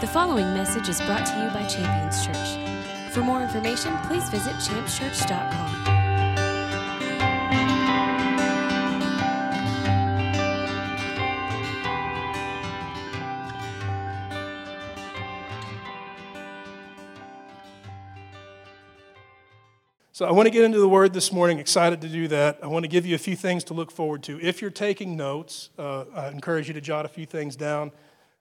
The following message is brought to you by Champions Church. For more information, please visit championschurch.com. So I want to get into the word this morning, excited to do that. I want to give you a few things to look forward to. If you're taking notes, uh, I encourage you to jot a few things down.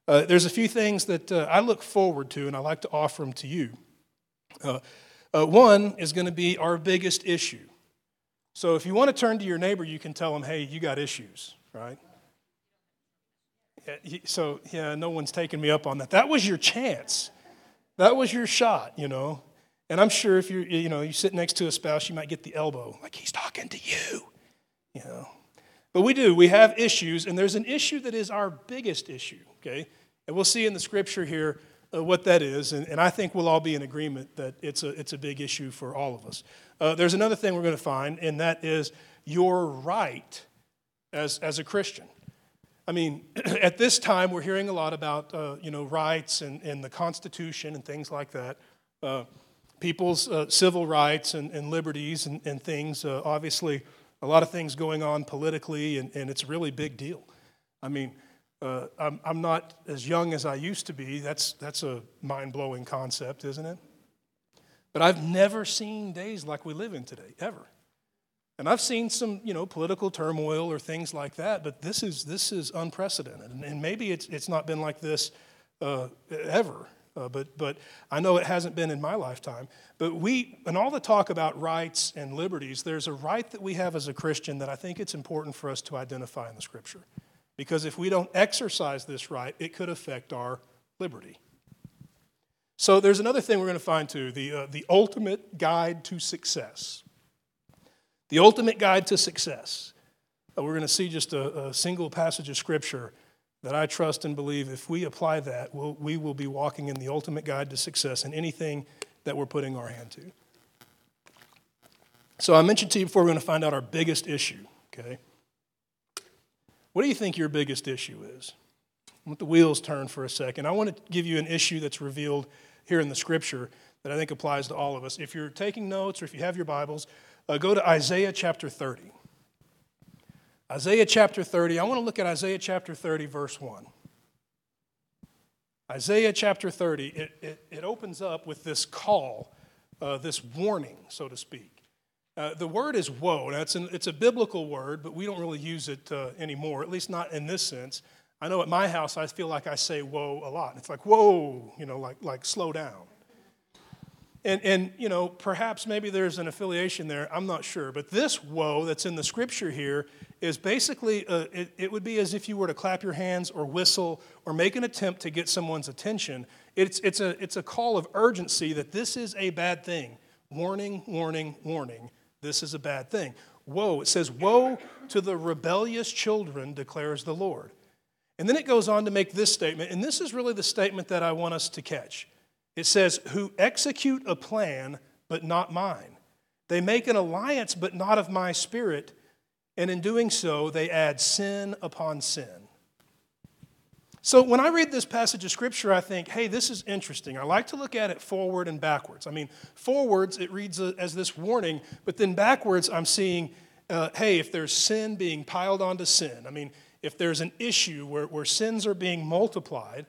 Uh, there's a few things that uh, I look forward to, and I like to offer them to you. Uh, uh, one is going to be our biggest issue. So if you want to turn to your neighbor, you can tell them, hey, you got issues, right? So, yeah, no one's taking me up on that. That was your chance. That was your shot, you know. And I'm sure if you're, you know, you sit next to a spouse, you might get the elbow, like he's talking to you, you know. But we do, we have issues, and there's an issue that is our biggest issue, okay? And we'll see in the scripture here uh, what that is, and, and, I think we'll all be in agreement that it's a, it's a big issue for all of us. Uh, there's another thing we're going to find, and that is your right as, as a Christian. I mean, at this time, we're hearing a lot about, uh, you know, rights and, and the Constitution and things like that. Uh, people's uh, civil rights and, and liberties and, and things. Uh, obviously, a lot of things going on politically, and, and it's a really big deal. I mean, uh, I'm, I'm not as young as I used to be. That's, that's a mind blowing concept, isn't it? But I've never seen days like we live in today, ever. And I've seen some, you know, political turmoil or things like that, but this is, this is unprecedented. And, and maybe it's, it's not been like this uh, ever uh, but, but I know it hasn't been in my lifetime. But we, and all the talk about rights and liberties, there's a right that we have as a Christian that I think it's important for us to identify in the scripture. Because if we don't exercise this right, it could affect our liberty. So there's another thing we're going to find too the, uh, the ultimate guide to success. The ultimate guide to success. Uh, we're going to see just a, a single passage of scripture that I trust and believe if we apply that, we'll, we will be walking in the ultimate guide to success in anything that we're putting our hand to. So I mentioned to you before we're going to find out our biggest issue, okay? What do you think your biggest issue is? Let the wheels turn for a second. I want to give you an issue that's revealed here in the scripture that I think applies to all of us. If you're taking notes or if you have your Bibles, uh, go to Isaiah chapter 30. Isaiah chapter 30, I want to look at Isaiah chapter 30, verse 1. Isaiah chapter 30, it, it, it opens up with this call, uh, this warning, so to speak. Uh, the word is woe. Now, it's, an, it's a biblical word, but we don't really use it uh, anymore, at least not in this sense. I know at my house, I feel like I say whoa a lot. It's like, whoa, you know, like, like slow down. And, and, you know, perhaps maybe there's an affiliation there. I'm not sure. But this woe that's in the scripture here is basically, uh, it, it would be as if you were to clap your hands or whistle or make an attempt to get someone's attention. It's, it's, a, it's a call of urgency that this is a bad thing. Warning, warning, warning. This is a bad thing. Woe. It says, Woe to the rebellious children, declares the Lord. And then it goes on to make this statement, and this is really the statement that I want us to catch. It says, Who execute a plan, but not mine. They make an alliance, but not of my spirit. And in doing so, they add sin upon sin. So when I read this passage of scripture, I think, hey, this is interesting. I like to look at it forward and backwards. I mean, forwards, it reads as this warning, but then backwards, I'm seeing, uh, hey, if there's sin being piled onto sin, I mean, if there's an issue where, where sins are being multiplied,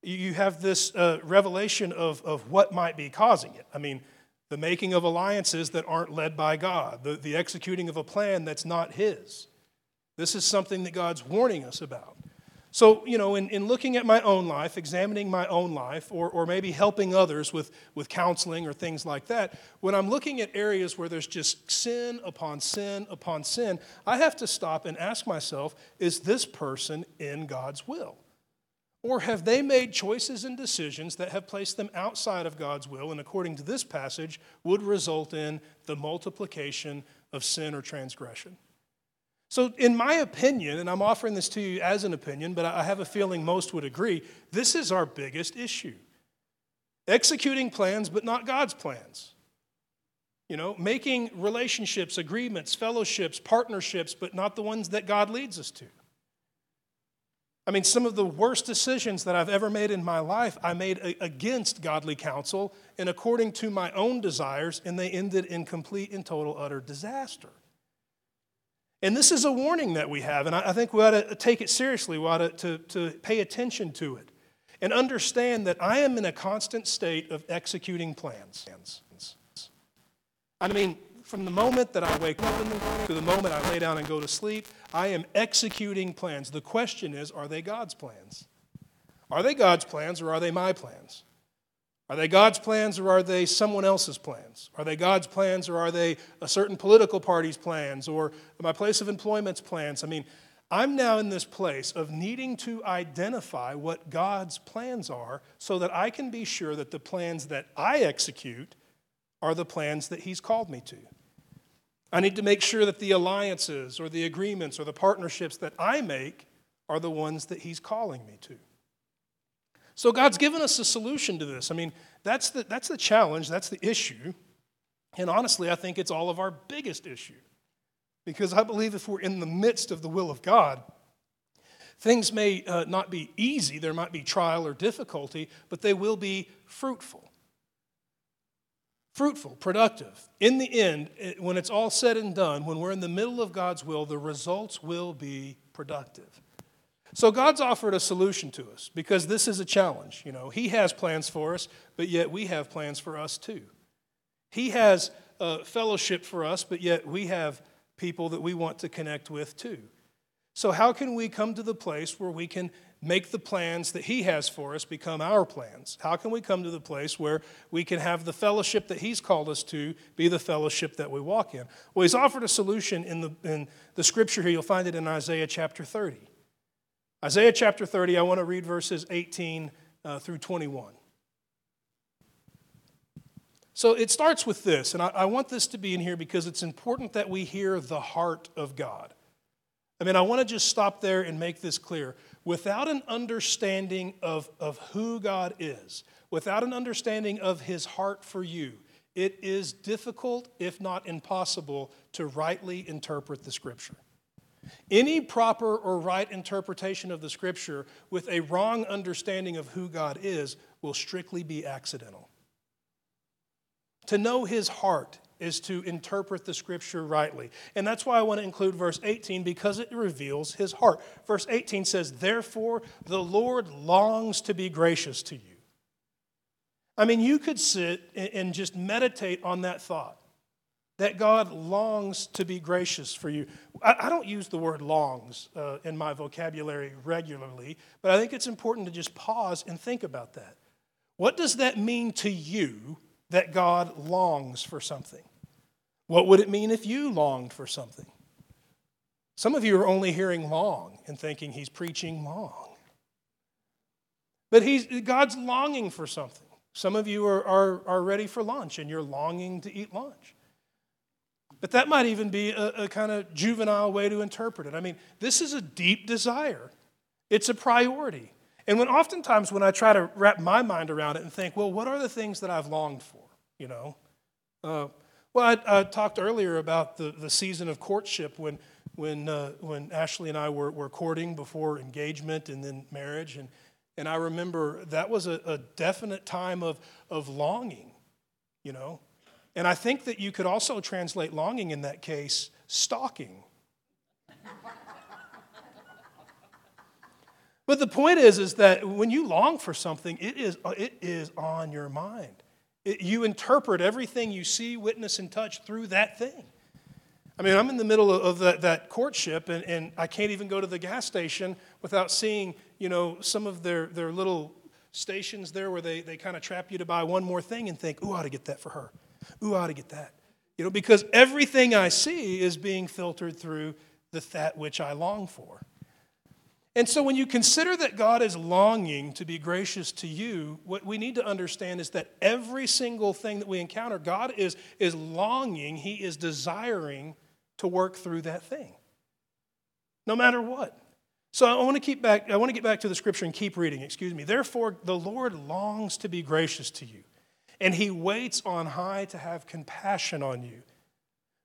you have this uh, revelation of, of what might be causing it. I mean, the making of alliances that aren't led by God, the, the executing of a plan that's not His. This is something that God's warning us about. So, you know, in, in looking at my own life, examining my own life, or, or maybe helping others with, with counseling or things like that, when I'm looking at areas where there's just sin upon sin upon sin, I have to stop and ask myself is this person in God's will? Or have they made choices and decisions that have placed them outside of God's will and, according to this passage, would result in the multiplication of sin or transgression? So, in my opinion, and I'm offering this to you as an opinion, but I have a feeling most would agree, this is our biggest issue. Executing plans, but not God's plans. You know, making relationships, agreements, fellowships, partnerships, but not the ones that God leads us to. I mean, some of the worst decisions that I've ever made in my life, I made against godly counsel and according to my own desires, and they ended in complete and total utter disaster. And this is a warning that we have, and I, think we ought to take it seriously. We ought to, to, to pay attention to it and understand that I am in a constant state of executing plans. I mean, from the moment that I wake up in the morning to the moment I lay down and go to sleep, I am executing plans. The question is are they God's plans? Are they God's plans or are they my plans? Are they God's plans or are they someone else's plans? Are they God's plans or are they a certain political party's plans or my place of employment's plans? I mean, I'm now in this place of needing to identify what God's plans are so that I can be sure that the plans that I execute are the plans that He's called me to. I need to make sure that the alliances or the agreements or the partnerships that I make are the ones that He's calling me to. So God's given us a solution to this. I mean, that's the, that's the challenge, that's the issue. And honestly, I think it's all of our biggest issue. Because I believe if we're in the midst of the will of God, things may uh, not be easy, there might be trial or difficulty, but they will be fruitful fruitful, productive. In the end, when it's all said and done, when we're in the middle of God's will, the results will be productive. So God's offered a solution to us because this is a challenge. You know, He has plans for us, but yet we have plans for us too. He has a fellowship for us, but yet we have people that we want to connect with too. So, how can we come to the place where we can make the plans that He has for us become our plans? How can we come to the place where we can have the fellowship that He's called us to be the fellowship that we walk in? Well, He's offered a solution in the, in the scripture here. You'll find it in Isaiah chapter 30. Isaiah chapter 30, I want to read verses 18 uh, through 21. So it starts with this, and I, I want this to be in here because it's important that we hear the heart of God. I mean, I want to just stop there and make this clear without an understanding of, of who God is, without an understanding of his heart for you, it is difficult, if not impossible, to rightly interpret the scripture. Any proper or right interpretation of the scripture with a wrong understanding of who God is will strictly be accidental. To know his heart is to interpret the scripture rightly. And that's why I want to include verse 18 because it reveals his heart. Verse 18 says, Therefore, the Lord longs to be gracious to you. I mean, you could sit and just meditate on that thought that God longs to be gracious for you. I, don't use the word longs uh, in my vocabulary regularly, but I think it's important to just pause and think about that. What does that mean to you that God longs for something? What would it mean if you longed for something? Some of you are only hearing long and thinking he's preaching long. But he's, God's longing for something. Some of you are, are, are ready for lunch and you're longing to eat lunch. But that might even be a, a kind of juvenile way to interpret it. I mean, this is a deep desire, it's a priority. And when oftentimes when I try to wrap my mind around it and think, well, what are the things that I've longed for? You know, uh, well, I, I, talked earlier about the, the season of courtship when, when, uh, when Ashley and I were, were courting before engagement and then marriage. And, and I remember that was a, a definite time of, of longing, you know. And I think that you could also translate longing in that case, stalking. But the point is, is that when you long for something, it is, it is on your mind. It, you interpret everything you see, witness, and touch through that thing. I mean, I'm in the middle of that, that courtship, and, and I can't even go to the gas station without seeing, you know, some of their, their little stations there where they, they kind of trap you to buy one more thing and think, ooh, I ought to get that for her. Ooh, I ought to get that. You know, because everything I see is being filtered through the that which I long for. And so, when you consider that God is longing to be gracious to you, what we need to understand is that every single thing that we encounter, God is, is longing, He is desiring to work through that thing, no matter what. So I want to keep back, I want to get back to the scripture and keep reading, excuse me. Therefore, the Lord longs to be gracious to you, and he waits on high to have compassion on you.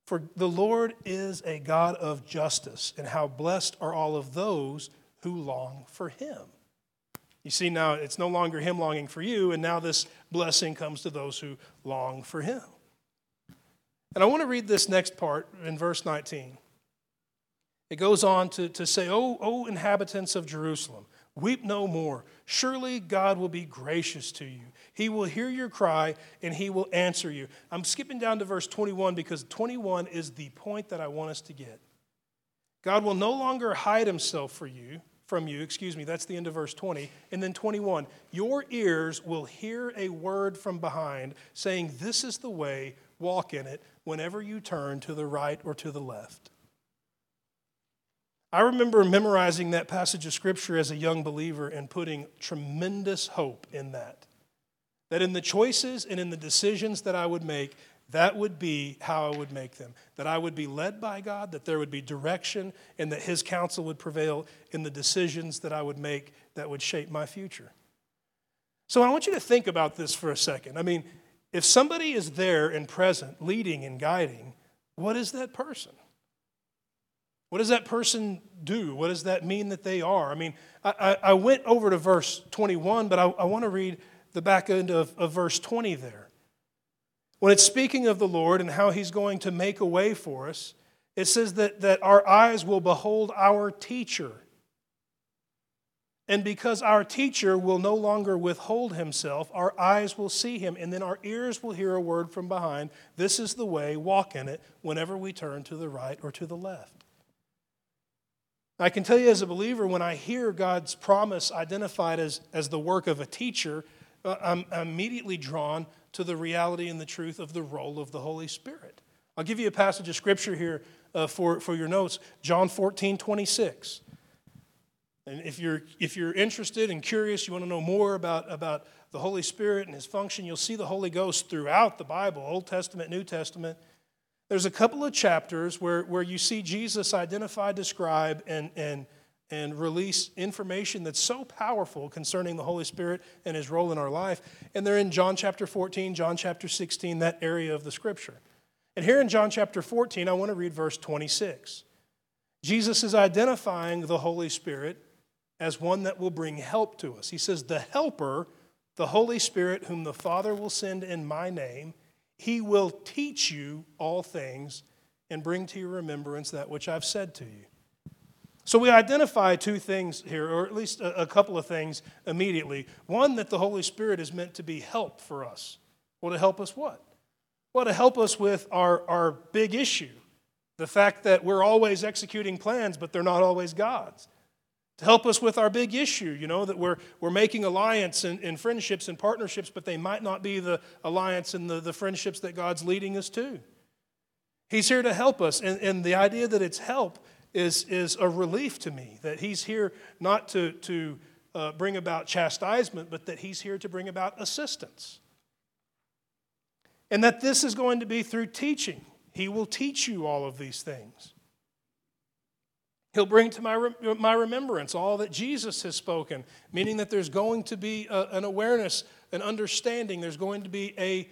For the Lord is a God of justice, and how blessed are all of those who long for him. You see, now it's no longer him longing for you, and now this blessing comes to those who long for him. And I want to read this next part in verse 19. It goes on to, to say, "O, o inhabitants of Jerusalem, weep no more. Surely God will be gracious to you. He will hear your cry and he will answer you. I'm skipping down to verse 21 because 21 is the point that I want us to get. God will no longer hide himself for you, from you, excuse me, that's the end of verse 20. And then 21, your ears will hear a word from behind saying, This is the way, walk in it, whenever you turn to the right or to the left. I remember memorizing that passage of scripture as a young believer and putting tremendous hope in that. That in the choices and in the decisions that I would make, that would be how I would make them. That I would be led by God, that there would be direction, and that His counsel would prevail in the decisions that I would make that would shape my future. So I want you to think about this for a second. I mean, if somebody is there and present, leading and guiding, what is that person? What does that person do? What does that mean that they are? I mean, I, I went over to verse 21, but I, I want to read the back end of, of verse 20 there. When it's speaking of the Lord and how he's going to make a way for us, it says that, that our eyes will behold our teacher. And because our teacher will no longer withhold himself, our eyes will see him, and then our ears will hear a word from behind. This is the way, walk in it, whenever we turn to the right or to the left. I can tell you as a believer, when I hear God's promise identified as, as the work of a teacher, uh, I'm, I'm immediately drawn to the reality and the truth of the role of the Holy Spirit. I'll give you a passage of scripture here uh, for, for your notes John 14, 26. And if you're, if you're interested and curious, you want to know more about, about the Holy Spirit and his function, you'll see the Holy Ghost throughout the Bible, Old Testament, New Testament. There's a couple of chapters where, where you see Jesus identify, describe, and, and, and release information that's so powerful concerning the Holy Spirit and his role in our life. And they're in John chapter 14, John chapter 16, that area of the scripture. And here in John chapter 14, I want to read verse 26. Jesus is identifying the Holy Spirit as one that will bring help to us. He says, The Helper, the Holy Spirit, whom the Father will send in my name, he will teach you all things and bring to your remembrance that which I've said to you. So we identify two things here, or at least a, couple of things immediately. One, that the Holy Spirit is meant to be help for us. Well, to help us what? Well, to help us with our, our big issue the fact that we're always executing plans, but they're not always God's help us with our big issue, you know, that we're, we're making alliance and, and friendships and partnerships, but they might not be the alliance and the, the friendships that God's leading us to. He's here to help us, and, and the idea that it's help is, is a relief to me, that He's here not to, to uh, bring about chastisement, but that He's here to bring about assistance. And that this is going to be through teaching. He will teach you all of these things. He'll bring to my, my remembrance all that Jesus has spoken, meaning that there's going to be a, an awareness, an understanding, there's going to be a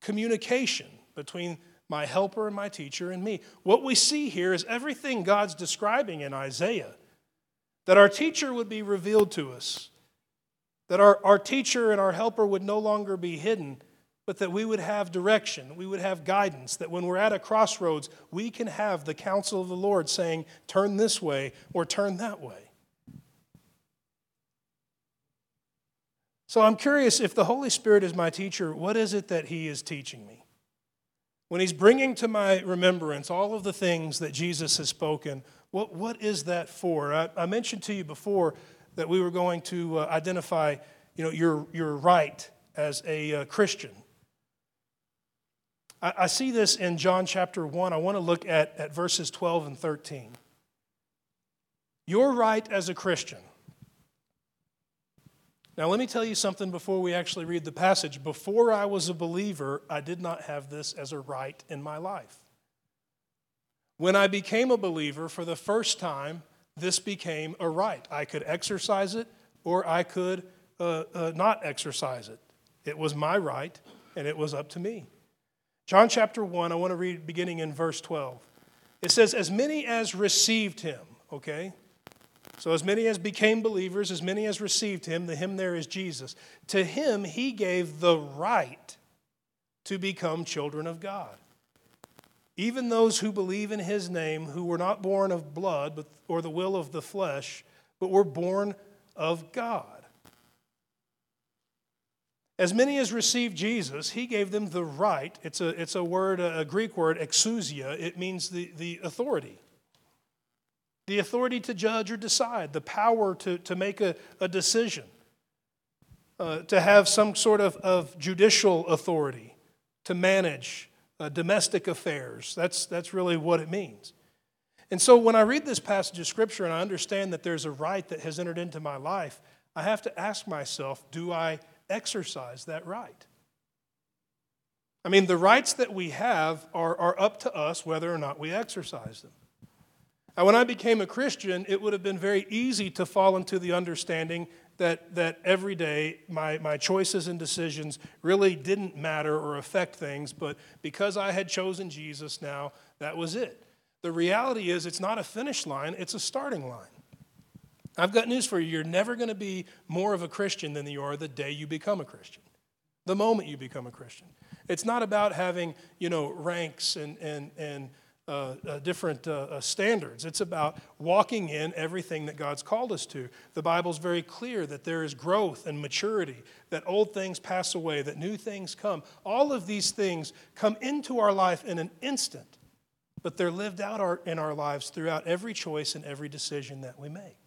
communication between my helper and my teacher and me. What we see here is everything God's describing in Isaiah that our teacher would be revealed to us, that our, our teacher and our helper would no longer be hidden, but that we would have direction, we would have guidance, that when we're at a crossroads, we can have the counsel of the Lord saying, turn this way or turn that way. So I'm curious if the Holy Spirit is my teacher, what is it that He is teaching me? When He's bringing to my remembrance all of the things that Jesus has spoken, what, what is that for? I, I mentioned to you before that we were going to uh, identify you know, your, your right as a uh, Christian I, see this in John chapter 1. I want to look at, at verses 12 and 13. Your right as a Christian. Now, let me tell you something before we actually read the passage. Before I was a believer, I did not have this as a right in my life. When I became a believer for the first time, this became a right. I could exercise it or I could uh, uh, not exercise it. It was my right, and it was up to me. John chapter 1, I want to read beginning in verse 12. It says, As many as received him, okay? So as many as became believers, as many as received him, the him there is Jesus. To him, he gave the right to become children of God. Even those who believe in his name, who were not born of blood or the will of the flesh, but were born of God. As many as received Jesus, he gave them the right. It's a, it's a word, a Greek word, exousia. It means the, the authority. The authority to judge or decide, the power to, to make a, a decision, uh, to have some sort of, of judicial authority, to manage uh, domestic affairs. That's, that's really what it means. And so when I read this passage of Scripture and I understand that there's a right that has entered into my life, I have to ask myself do I exercise that right? I mean, the rights that we have are, are up to us whether or not we exercise them. Now, when I became a Christian, it would have been very easy to fall into the understanding that, that every day my, my choices and decisions really didn't matter or affect things, but because I had chosen Jesus now, that was it. The reality is, it's not a finish line, it's a starting line. I've got news for you. You're never going to be more of a Christian than you are the day you become a Christian, the moment you become a Christian. It's not about having, you know, ranks and, and, and uh, uh, different uh, uh, standards. It's about walking in everything that God's called us to. The Bible's very clear that there is growth and maturity, that old things pass away, that new things come. All of these things come into our life in an instant, but they're lived out our, in our lives throughout every choice and every decision that we make.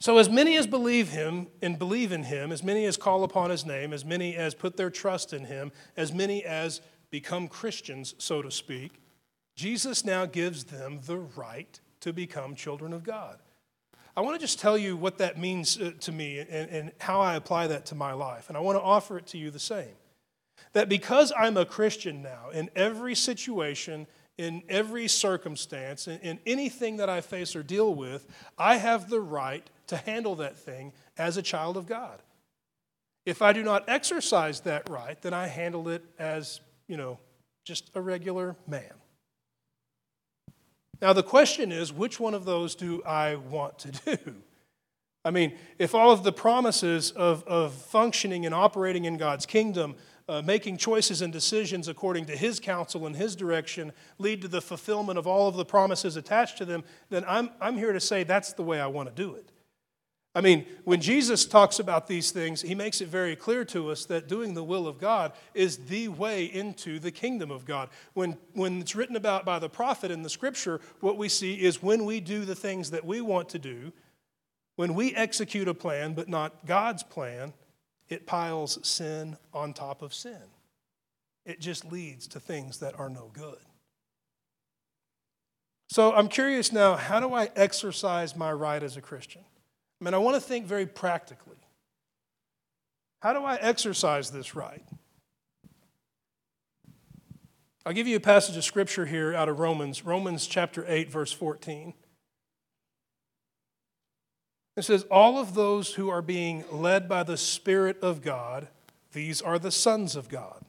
So, as many as believe him and believe in him, as many as call upon his name, as many as put their trust in him, as many as become Christians, so to speak, Jesus now gives them the right to become children of God. I want to just tell you what that means uh, to me and, and how I apply that to my life. And I want to offer it to you the same. That because I'm a Christian now, in every situation, in every circumstance, in, in anything that I face or deal with, I have the right to handle that thing as a child of God. If I do not exercise that right, then I handle it as you know, just a regular man. Now, the question is which one of those do I want to do? I mean, if all of the promises of, of functioning and operating in God's kingdom, uh, making choices and decisions according to His counsel and His direction, lead to the fulfillment of all of the promises attached to them, then I'm, I'm here to say that's the way I want to do it. I mean, when Jesus talks about these things, he makes it very clear to us that doing the will of God is the way into the kingdom of God. When, when it's written about by the prophet in the scripture, what we see is when we do the things that we want to do, when we execute a plan but not God's plan, it piles sin on top of sin. It just leads to things that are no good. So I'm curious now how do I exercise my right as a Christian? I mean, I want to think very practically. How do I exercise this right? I'll give you a passage of scripture here out of Romans, Romans chapter 8, verse 14. It says, All of those who are being led by the Spirit of God, these are the sons of God.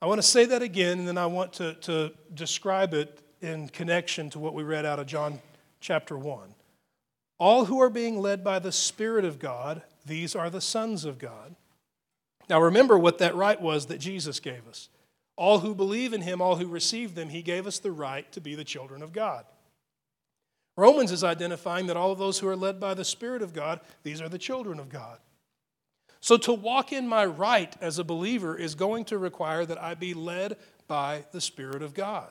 I want to say that again, and then I want to, to describe it in connection to what we read out of John chapter 1. All who are being led by the Spirit of God, these are the sons of God. Now remember what that right was that Jesus gave us. All who believe in him, all who receive them, he gave us the right to be the children of God. Romans is identifying that all of those who are led by the Spirit of God, these are the children of God. So to walk in my right as a believer is going to require that I be led by the Spirit of God.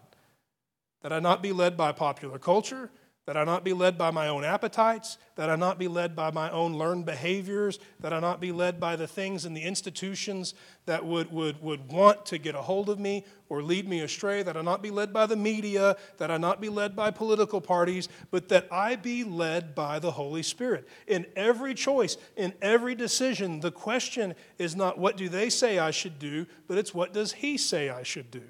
That I not be led by popular culture, that I not be led by my own appetites, that I not be led by my own learned behaviors, that I not be led by the things and the institutions that would, would, would want to get a hold of me or lead me astray, that I not be led by the media, that I not be led by political parties, but that I be led by the Holy Spirit. In every choice, in every decision, the question is not what do they say I should do, but it's what does He say I should do.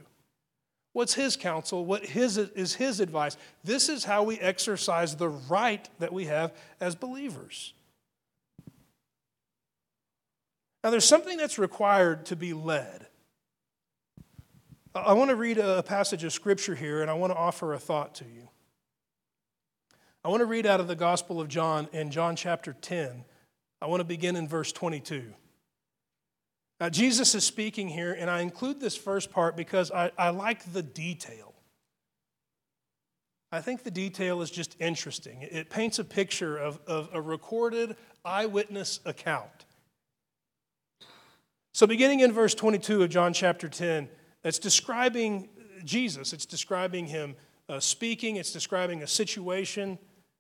What's his counsel? What his, is his advice? This is how we exercise the right that we have as believers. Now, there's something that's required to be led. I want to read a passage of scripture here and I want to offer a thought to you. I want to read out of the Gospel of John in John chapter 10. I want to begin in verse 22. Now, Jesus is speaking here, and I include this first part because I, I like the detail. I think the detail is just interesting. It paints a picture of, of a recorded eyewitness account. So, beginning in verse 22 of John chapter 10, it's describing Jesus, it's describing him uh, speaking, it's describing a situation,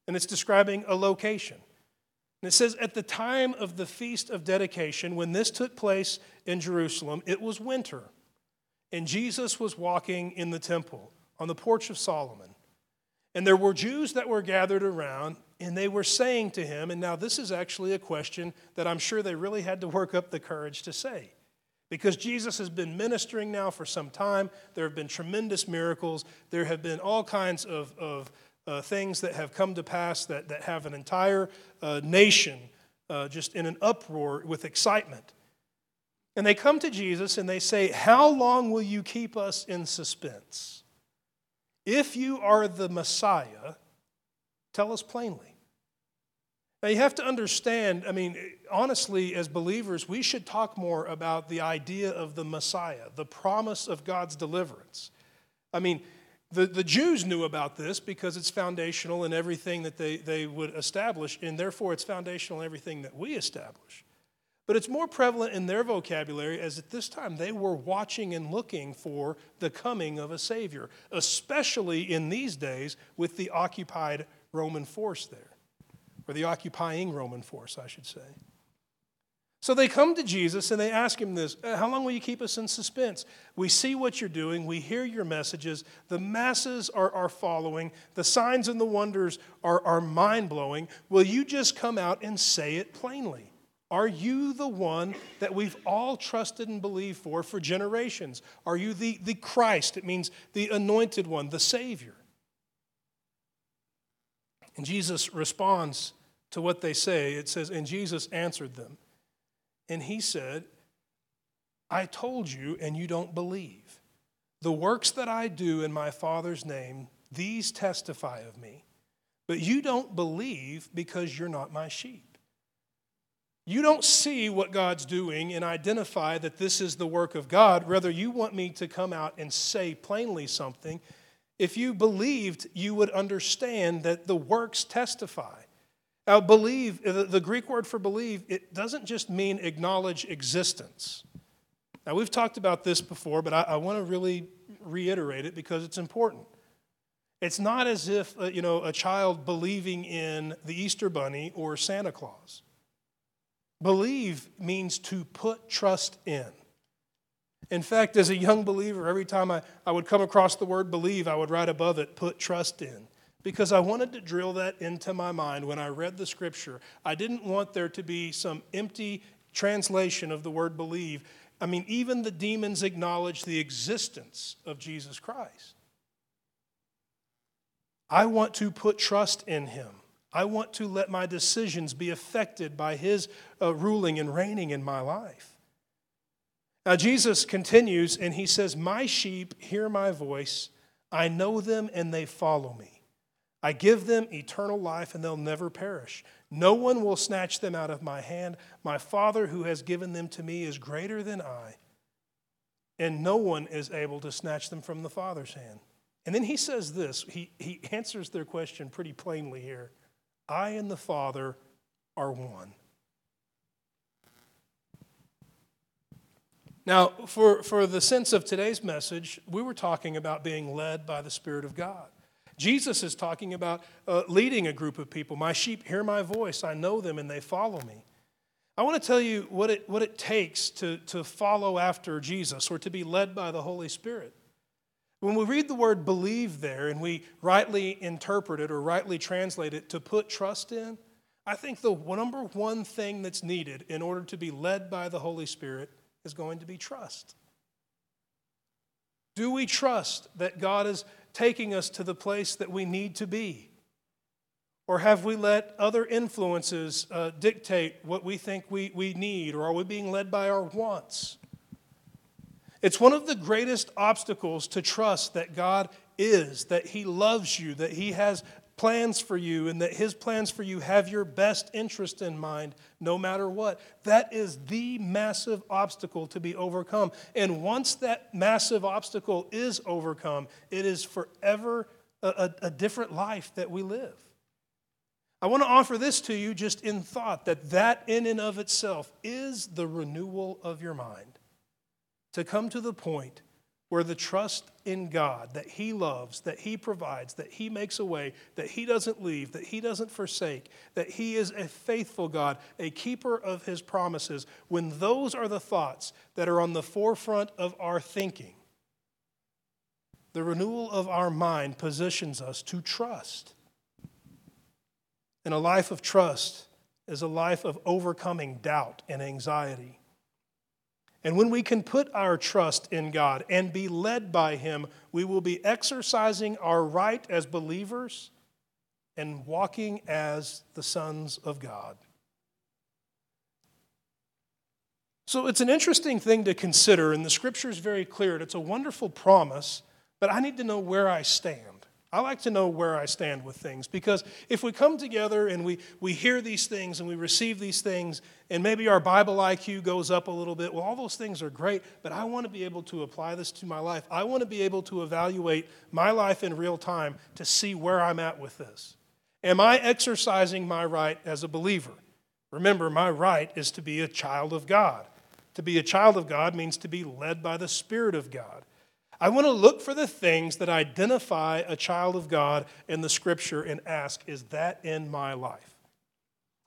and it's describing a location. And it says, At the time of the feast of dedication, when this took place in Jerusalem, it was winter, and Jesus was walking in the temple on the porch of Solomon. And there were Jews that were gathered around, and they were saying to him, and now this is actually a question that I'm sure they really had to work up the courage to say. Because Jesus has been ministering now for some time. There have been tremendous miracles. There have been all kinds of, of uh, things that have come to pass that, that have an entire uh, nation uh, just in an uproar with excitement. And they come to Jesus and they say, How long will you keep us in suspense? If you are the Messiah, tell us plainly. Now, you have to understand, I mean, honestly, as believers, we should talk more about the idea of the Messiah, the promise of God's deliverance. I mean, the, the Jews knew about this because it's foundational in everything that they, they would establish, and therefore it's foundational in everything that we establish. But it's more prevalent in their vocabulary as at this time they were watching and looking for the coming of a Savior, especially in these days with the occupied Roman force there or the occupying Roman force, I should say. So they come to Jesus and they ask him this uh, How long will you keep us in suspense? We see what you're doing, we hear your messages, the masses are, are following, the signs and the wonders are, are mind blowing. Will you just come out and say it plainly? Are you the one that we've all trusted and believed for for generations? Are you the, the Christ? It means the anointed one, the Savior. And Jesus responds to what they say. It says, And Jesus answered them. And he said, I told you, and you don't believe. The works that I do in my Father's name, these testify of me. But you don't believe because you're not my sheep. You don't see what God's doing and identify that this is the work of God. Rather, you want me to come out and say plainly something if you believed, you would understand that the works testify. Now, believe, the Greek word for believe, it doesn't just mean acknowledge existence. Now, we've talked about this before, but I, I want to really reiterate it because it's important. It's not as if, uh, you know, a child believing in the Easter Bunny or Santa Claus. Believe means to put trust in. In fact, as a young believer, every time I, I would come across the word believe, I would write above it, put trust in. Because I wanted to drill that into my mind when I read the scripture. I didn't want there to be some empty translation of the word believe. I mean, even the demons acknowledge the existence of Jesus Christ. I want to put trust in him. I want to let my decisions be affected by his uh, ruling and reigning in my life. Now, Jesus continues and he says, My sheep hear my voice. I know them and they follow me. I give them eternal life and they'll never perish. No one will snatch them out of my hand. My Father who has given them to me is greater than I, and no one is able to snatch them from the Father's hand. And then he says this he, he answers their question pretty plainly here I and the Father are one. Now, for, for the sense of today's message, we were talking about being led by the Spirit of God. Jesus is talking about uh, leading a group of people. My sheep hear my voice, I know them, and they follow me. I want to tell you what it, what it takes to, to follow after Jesus or to be led by the Holy Spirit. When we read the word believe there and we rightly interpret it or rightly translate it to put trust in, I think the number one thing that's needed in order to be led by the Holy Spirit is going to be trust. Do we trust that God is taking us to the place that we need to be? Or have we let other influences uh, dictate what we think we, we need? Or are we being led by our wants? It's one of the greatest obstacles to trust that God is, that He loves you, that He has plans for you and that His plans for you have your best interest in mind no matter what. That is the massive obstacle to be overcome. And once that massive obstacle is overcome, it is forever a, a, a different life that we live. I want to offer this to you just in thought that that in and of itself is the renewal of your mind. To come to the point where the trust in God that He loves, that He provides, that He makes a way, that He doesn't leave, that He doesn't forsake, that He is a faithful God, a keeper of His promises, when those are the thoughts that are on the forefront of our thinking, the renewal of our mind positions us to trust. And a life of trust is a life of overcoming doubt and anxiety. And when we can put our trust in God and be led by Him, we will be exercising our right as believers and walking as the sons of God. So it's an interesting thing to consider, and the scripture is very clear, it's a wonderful promise, but I need to know where I stand. I like to know where I stand with things because if we come together and we, we hear these things and we receive these things, and maybe our Bible IQ goes up a little bit, well, all those things are great, but I want to be able to apply this to my life. I want to be able to evaluate my life in real time to see where I'm at with this. Am I exercising my right as a believer? Remember, my right is to be a child of God. To be a child of God means to be led by the Spirit of God. I want to look for the things that identify a child of God in the scripture and ask, is that in my life?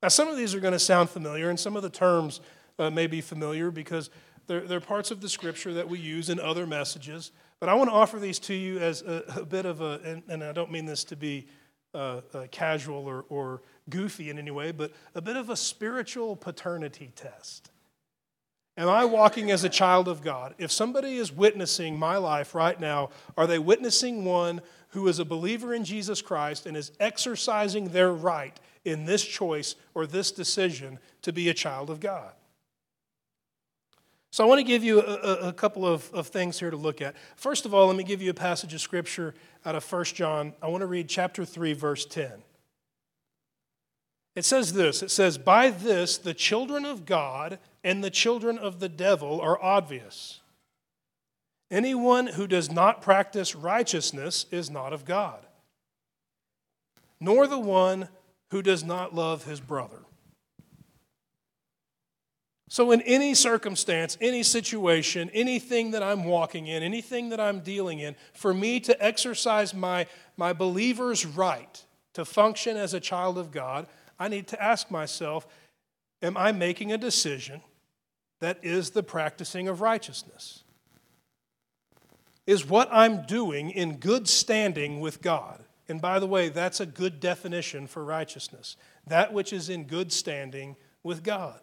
Now, some of these are going to sound familiar, and some of the terms uh, may be familiar because they're, they're, parts of the scripture that we use in other messages. But I want to offer these to you as a, a bit of a, and, and, I don't mean this to be uh, uh, casual or, or goofy in any way, but a bit of a spiritual paternity test. Am I walking as a child of God? If somebody is witnessing my life right now, are they witnessing one who is a believer in Jesus Christ and is exercising their right in this choice or this decision to be a child of God? So I want to give you a, a, couple of, of things here to look at. First of all, let me give you a passage of scripture out of 1 John. I want to read chapter 3, verse 10. It says this It says, By this the children of God and the children of the devil are obvious. Anyone who does not practice righteousness is not of God, nor the one who does not love his brother. So, in any circumstance, any situation, anything that I'm walking in, anything that I'm dealing in, for me to exercise my, my believer's right to function as a child of God, I need to ask myself Am I making a decision that is the practicing of righteousness? Is what I'm doing in good standing with God? And by the way, that's a good definition for righteousness that which is in good standing with God.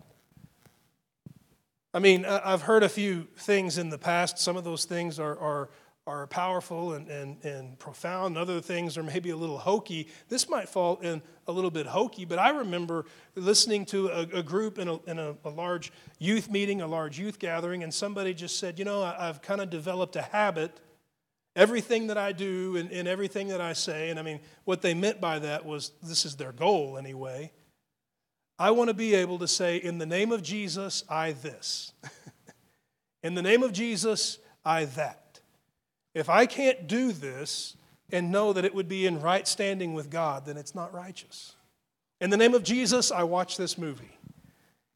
I mean, I've heard a few things in the past. Some of those things are, are are powerful and, and, and profound, and other things are maybe a little hokey. This might fall in a little bit hokey, but I remember listening to a, a group in, a, in a, a, large youth meeting, a large youth gathering, and somebody just said, You know, I, have kind of developed a habit. Everything that I do and, and everything that I say, and I mean, what they meant by that was this is their goal anyway. I want to be able to say, In the name of Jesus, I this. in the name of Jesus, I that. If I can't do this and know that it would be in right standing with God, then it's not righteous. In the name of Jesus, I watch this movie.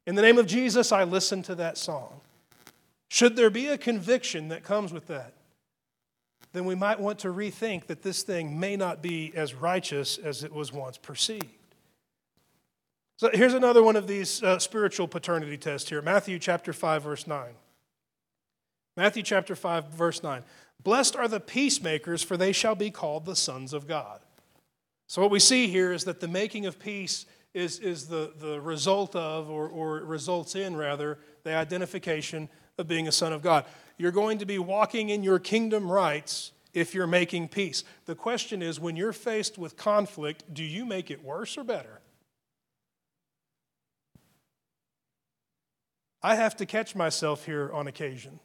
In the name of Jesus, I listen to that song. Should there be a conviction that comes with that, then we might want to rethink that this thing may not be as righteous as it was once perceived. So here's another one of these uh, spiritual paternity tests here Matthew chapter 5, verse 9. Matthew chapter 5, verse 9. Blessed are the peacemakers, for they shall be called the sons of God. So, what we see here is that the making of peace is, is the, the result of, or, or results in, rather, the identification of being a son of God. You're going to be walking in your kingdom rights if you're making peace. The question is when you're faced with conflict, do you make it worse or better? I have to catch myself here on occasion.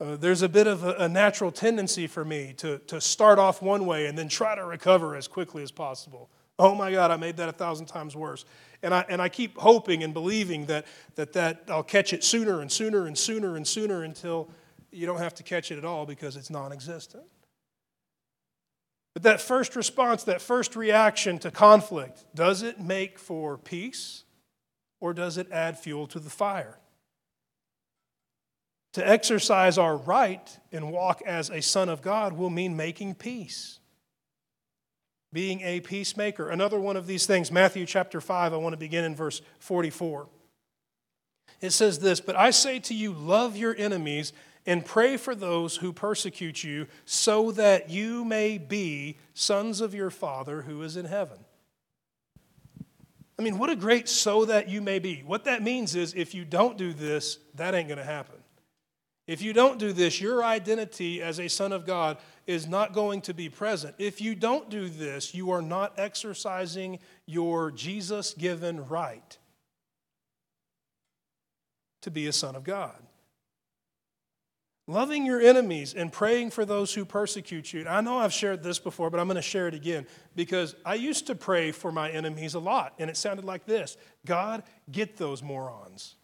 Uh, there's a bit of a, a, natural tendency for me to, to start off one way and then try to recover as quickly as possible. Oh my God, I made that a thousand times worse. And I, and I keep hoping and believing that, that, that I'll catch it sooner and sooner and sooner and sooner until you don't have to catch it at all because it's non existent. But that first response, that first reaction to conflict, does it make for peace or does it add fuel to the fire? To exercise our right and walk as a son of God will mean making peace, being a peacemaker. Another one of these things, Matthew chapter 5, I want to begin in verse 44. It says this But I say to you, love your enemies and pray for those who persecute you, so that you may be sons of your Father who is in heaven. I mean, what a great so that you may be. What that means is if you don't do this, that ain't going to happen. If you don't do this, your identity as a son of God is not going to be present. If you don't do this, you are not exercising your Jesus given right to be a son of God. Loving your enemies and praying for those who persecute you. I know I've shared this before, but I'm going to share it again because I used to pray for my enemies a lot, and it sounded like this God, get those morons.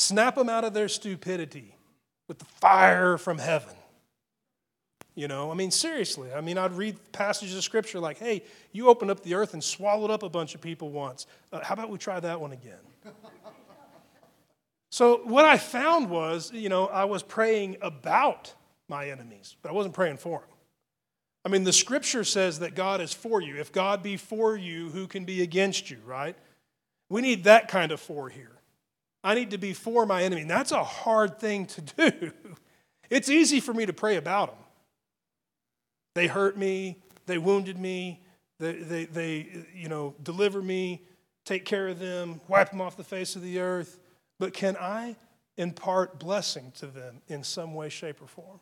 Snap them out of their stupidity with the fire from heaven. You know, I mean, seriously. I mean, I'd read passages of scripture like, hey, you opened up the earth and swallowed up a bunch of people once. Uh, how about we try that one again? so, what I found was, you know, I was praying about my enemies, but I wasn't praying for them. I mean, the scripture says that God is for you. If God be for you, who can be against you, right? We need that kind of for here. I need to be for my enemy. And that's a hard thing to do. It's easy for me to pray about them. They hurt me, they wounded me, they, they, they you know, deliver me, take care of them, wipe them off the face of the earth. But can I impart blessing to them in some way, shape, or form?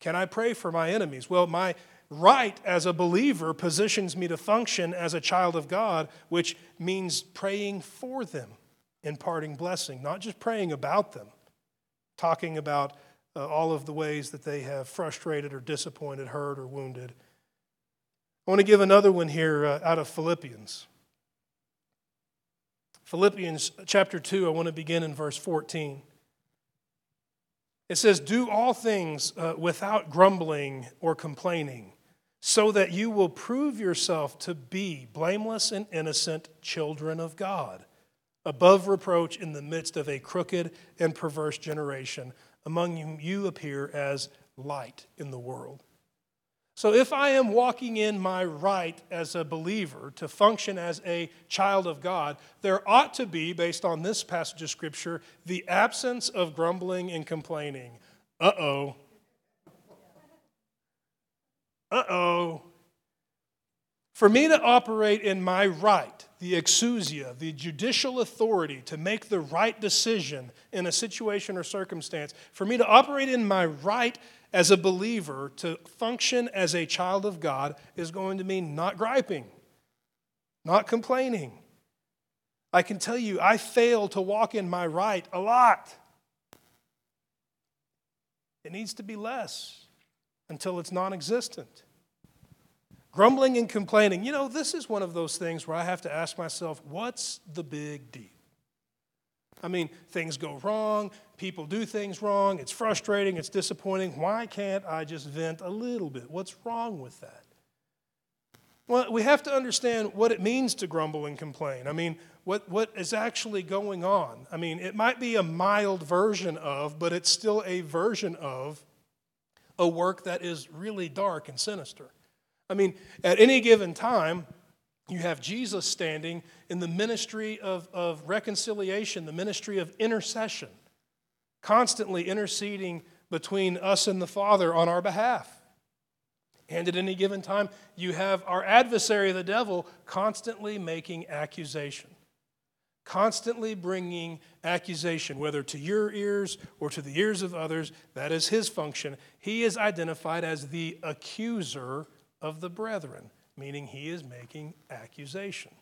Can I pray for my enemies? Well, my right as a believer positions me to function as a child of God, which means praying for them imparting blessing, not just praying about them, talking about uh, all of the ways that they have frustrated or disappointed, hurt or wounded. I want to give another one here uh, out of Philippians. Philippians chapter 2, I want to begin in verse 14. It says, Do all things uh, without grumbling or complaining, so that you will prove yourself to be blameless and innocent children of God above reproach in the midst of a crooked and perverse generation, among whom you appear as light in the world. So, if I am walking in my right as a believer to function as a child of God, there ought to be, based on this passage of Scripture, the absence of grumbling and complaining. Uh oh. Uh oh. For me to operate in my right, the exousia, the judicial authority to make the right decision in a situation or circumstance, for me to operate in my right as a believer, to function as a child of God, is going to mean not griping, not complaining. I can tell you, I fail to walk in my right a lot. It needs to be less until it's non existent. Grumbling and complaining. You know, this is one of those things where I have to ask myself, what's the big deal? I mean, things go wrong, people do things wrong, it's frustrating, it's disappointing. Why can't I just vent a little bit? What's wrong with that? Well, we have to understand what it means to grumble and complain. I mean, what, what is actually going on? I mean, it might be a mild version of, but it's still a version of a work that is really dark and sinister. I mean, at any given time, you have Jesus standing in the ministry of, of reconciliation, the ministry of intercession, constantly interceding between us and the Father on our behalf. And at any given time, you have our adversary, the devil, constantly making accusation, constantly bringing accusation, whether to your ears or to the ears of others. That is his function. He is identified as the accuser of the brethren, meaning he is making accusation.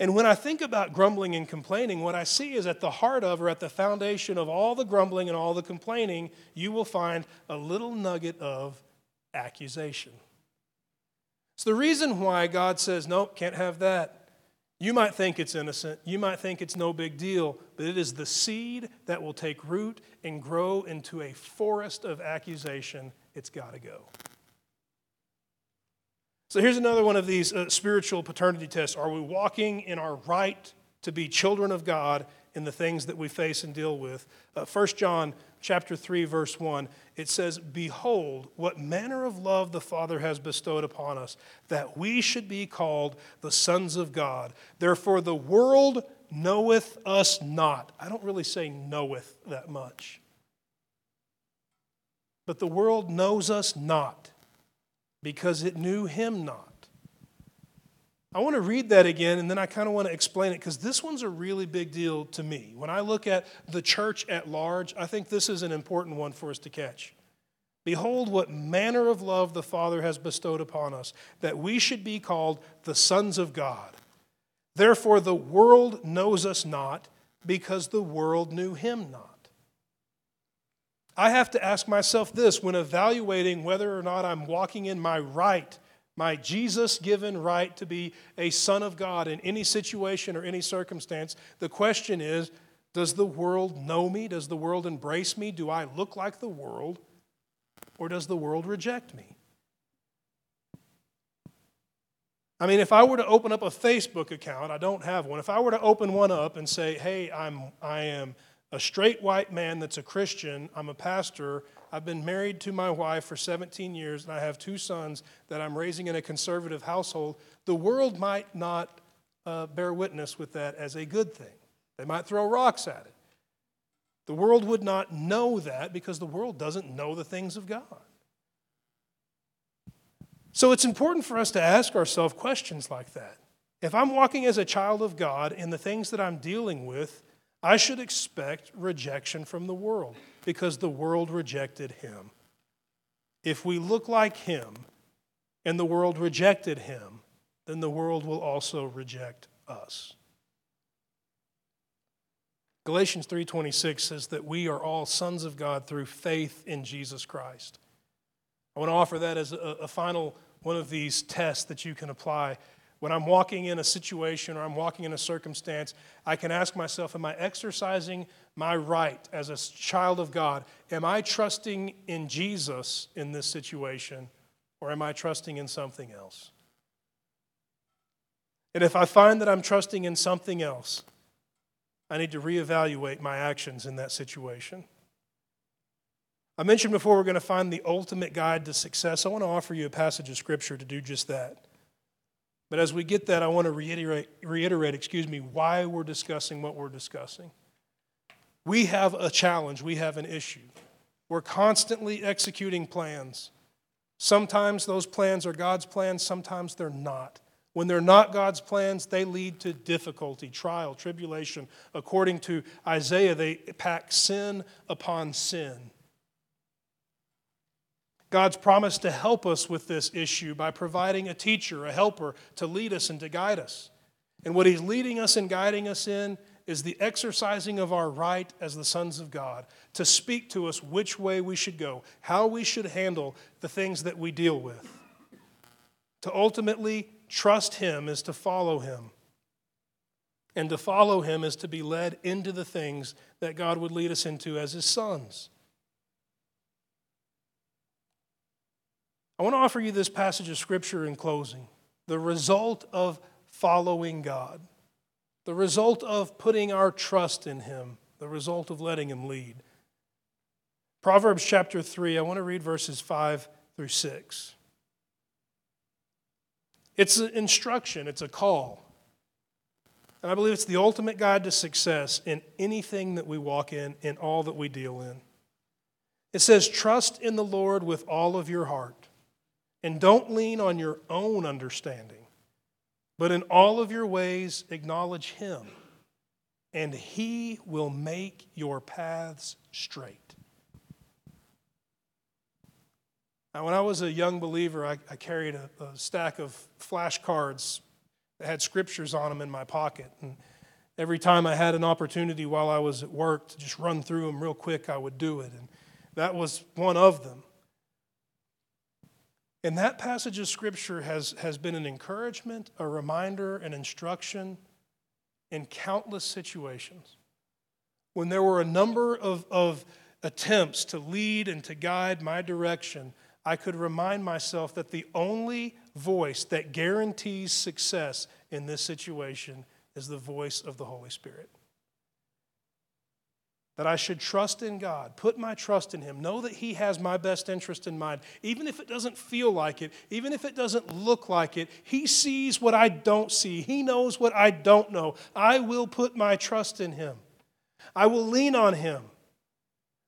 And when I think about grumbling and complaining, what I see is at the heart of or at the foundation of all the grumbling and all the complaining, you will find a little nugget of accusation. It's the reason why God says, nope, can't have that. You might think it's innocent, you might think it's no big deal, but it is the seed that will take root and grow into a forest of accusation. It's got to go. So here's another one of these uh, spiritual paternity tests. Are we walking in our right to be children of God in the things that we face and deal with? Uh, 1 John chapter 3 verse 1 it says behold what manner of love the father has bestowed upon us that we should be called the sons of god therefore the world knoweth us not i don't really say knoweth that much but the world knows us not because it knew him not. I want to read that again and then I kind of want to explain it because this one's a really big deal to me. When I look at the church at large, I think this is an important one for us to catch. Behold, what manner of love the Father has bestowed upon us, that we should be called the sons of God. Therefore, the world knows us not because the world knew him not. I have to ask myself this when evaluating whether or not I'm walking in my right, my Jesus given right to be a son of God in any situation or any circumstance. The question is Does the world know me? Does the world embrace me? Do I look like the world? Or does the world reject me? I mean, if I were to open up a Facebook account, I don't have one. If I were to open one up and say, hey, I'm, I am a straight white man that's a Christian. I'm a pastor. I've been married to my wife for 17 years, and I have two sons that I'm raising in a conservative household. The world might not uh, bear witness with that as a good thing, they might throw rocks at it. The world would not know that because the world doesn't know the things of God. So it's important for us to ask ourselves questions like that. If I'm walking as a child of God in the things that I'm dealing with, I should expect rejection from the world because the world rejected him. If we look like him and the world rejected him, then the world will also reject us. Galatians 3:26 says that we are all sons of God through faith in Jesus Christ. I want to offer that as a, a final one of these tests that you can apply when I'm walking in a situation or I'm walking in a circumstance, I can ask myself, Am I exercising my right as a child of God? Am I trusting in Jesus in this situation or am I trusting in something else? And if I find that I'm trusting in something else, I need to reevaluate my actions in that situation. I mentioned before we're going to find the ultimate guide to success. I want to offer you a passage of scripture to do just that. But as we get that, I want to reiterate, reiterate, excuse me, why we're discussing what we're discussing. We have a challenge, we have an issue. We're constantly executing plans. Sometimes those plans are God's plans, sometimes they're not. When they're not God's plans, they lead to difficulty, trial, tribulation. According to Isaiah, they pack sin upon sin. God's promised to help us with this issue by providing a teacher, a helper to lead us and to guide us. And what He's leading us and guiding us in is the exercising of our right as the sons of God to speak to us which way we should go, how we should handle the things that we deal with. To ultimately trust Him is to follow Him. And to follow Him is to be led into the things that God would lead us into as His sons. I want to offer you this passage of Scripture in closing. The result of following God, the result of putting our trust in Him, the result of letting Him lead. Proverbs chapter 3, I want to read verses 5 through 6. It's an instruction, it's a call. And I believe it's the ultimate guide to success in anything that we walk in, in all that we deal in. It says, Trust in the Lord with all of your heart and don't lean on your own understanding, but in all of your ways acknowledge Him, and He will make your paths straight. Now, when I was a young believer, I, I carried a, a stack of flashcards that had scriptures on them in my pocket. And every time I had an opportunity while I was at work to just run through them real quick, I would do it. And that was one of them. And that passage of Scripture has, has been an encouragement, a reminder, an instruction in countless situations. When there were a number of, of attempts to lead and to guide my direction, I could remind myself that the only voice that guarantees success in this situation is the voice of the Holy Spirit that I should trust in God, put my trust in Him, know that He has my best interest in mind. Even if it doesn't feel like it, even if it doesn't look like it, He sees what I don't see, He knows what I don't know. I will put my trust in Him. I will lean on Him.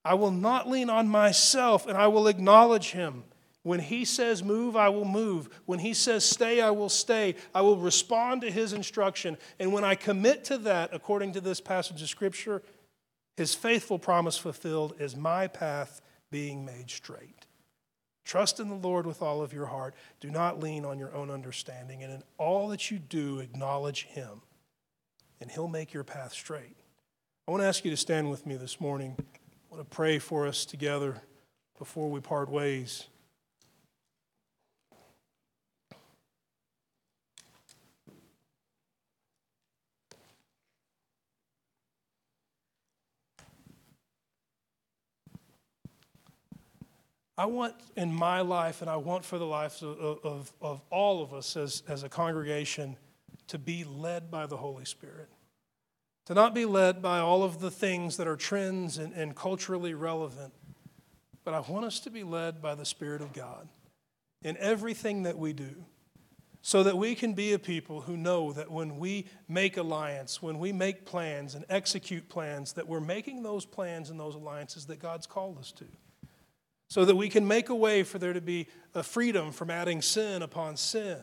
I will not lean on myself, and I will acknowledge Him. When He says move, I will move. When He says stay, I will stay. I will respond to His instruction. And when I commit to that, according to this passage of Scripture, his faithful promise fulfilled is my path being made straight. Trust in the Lord with all of your heart. Do not lean on your own understanding. And in all that you do, acknowledge Him, and He'll make your path straight. I want to ask you to stand with me this morning. I want to pray for us together before we part ways. I want in my life, and I want for the lives of, of, of, all of us as, as a congregation, to be led by the Holy Spirit. To not be led by all of the things that are trends and, and culturally relevant, but I want us to be led by the Spirit of God in everything that we do so that we can be a people who know that when we make alliance, when we make plans and execute plans, that we're making those plans and those alliances that God's called us to so that we can make a way for there to be a freedom from adding sin upon sin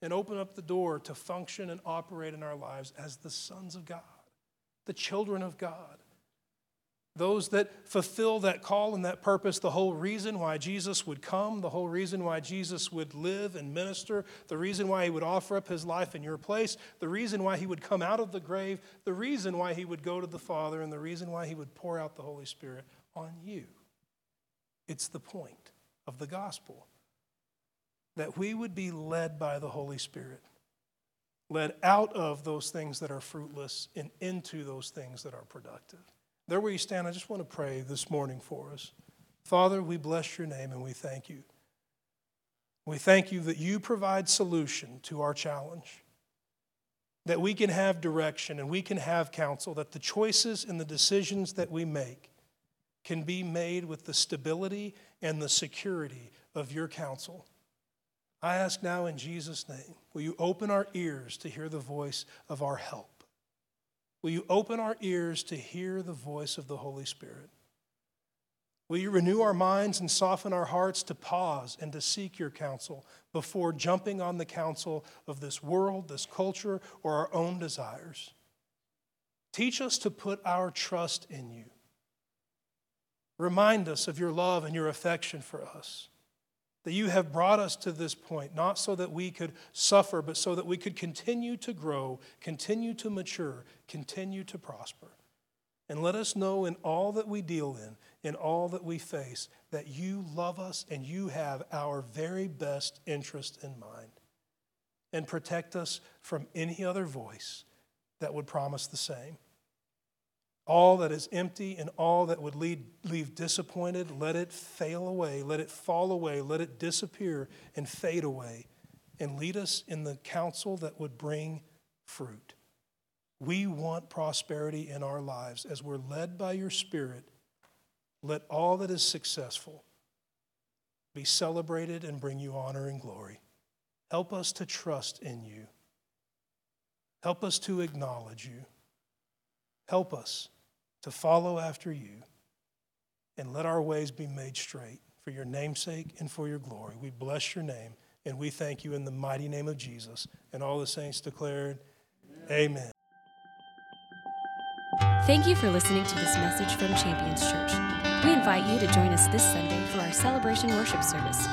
and open up the door to function and operate in our lives as the sons of God, the children of God. Those that fulfill that call and that purpose, the whole reason why Jesus would come, the whole reason why Jesus would live and minister, the reason why he would offer up his life in your place, the reason why he would come out of the grave, the reason why he would go to the Father, and the reason why he would pour out the Holy Spirit on you. It's the point of the gospel that we would be led by the Holy Spirit, led out of those things that are fruitless and into those things that are productive. There where you stand, I just want to pray this morning for us. Father, we bless your name and we thank you. We thank you that you provide solution to our challenge, that we can have direction and we can have counsel, that the choices and the decisions that we make can be made with the stability and the security of your counsel. I ask now in Jesus' name, will you open our ears to hear the voice of our help? Will you open our ears to hear the voice of the Holy Spirit? Will you renew our minds and soften our hearts to pause and to seek your counsel before jumping on the counsel of this world, this culture, or our own desires? Teach us to put our trust in you Remind us of your love and your affection for us. That you have brought us to this point, not so that we could suffer, but so that we could continue to grow, continue to mature, continue to prosper. And let us know in all that we deal in, in all that we face, that you love us and you have our very best interest in mind. And protect us from any other voice that would promise the same. All that is empty and all that would lead, leave disappointed, let it fail away, let it fall away, let it disappear and fade away, and lead us in the counsel that would bring fruit. We want prosperity in our lives. As we're led by your Spirit, let all that is successful be celebrated and bring you honor and glory. Help us to trust in you. Help us to acknowledge you. Help us to follow after you and let our ways be made straight for your namesake and for your glory. We bless your name and we thank you in the mighty name of Jesus. And all the saints declared, Amen. Thank you for listening to this message from Champions Church. We invite you to join us this Sunday for our celebration worship service.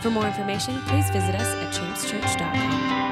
For more information, please visit us at championschurch.com.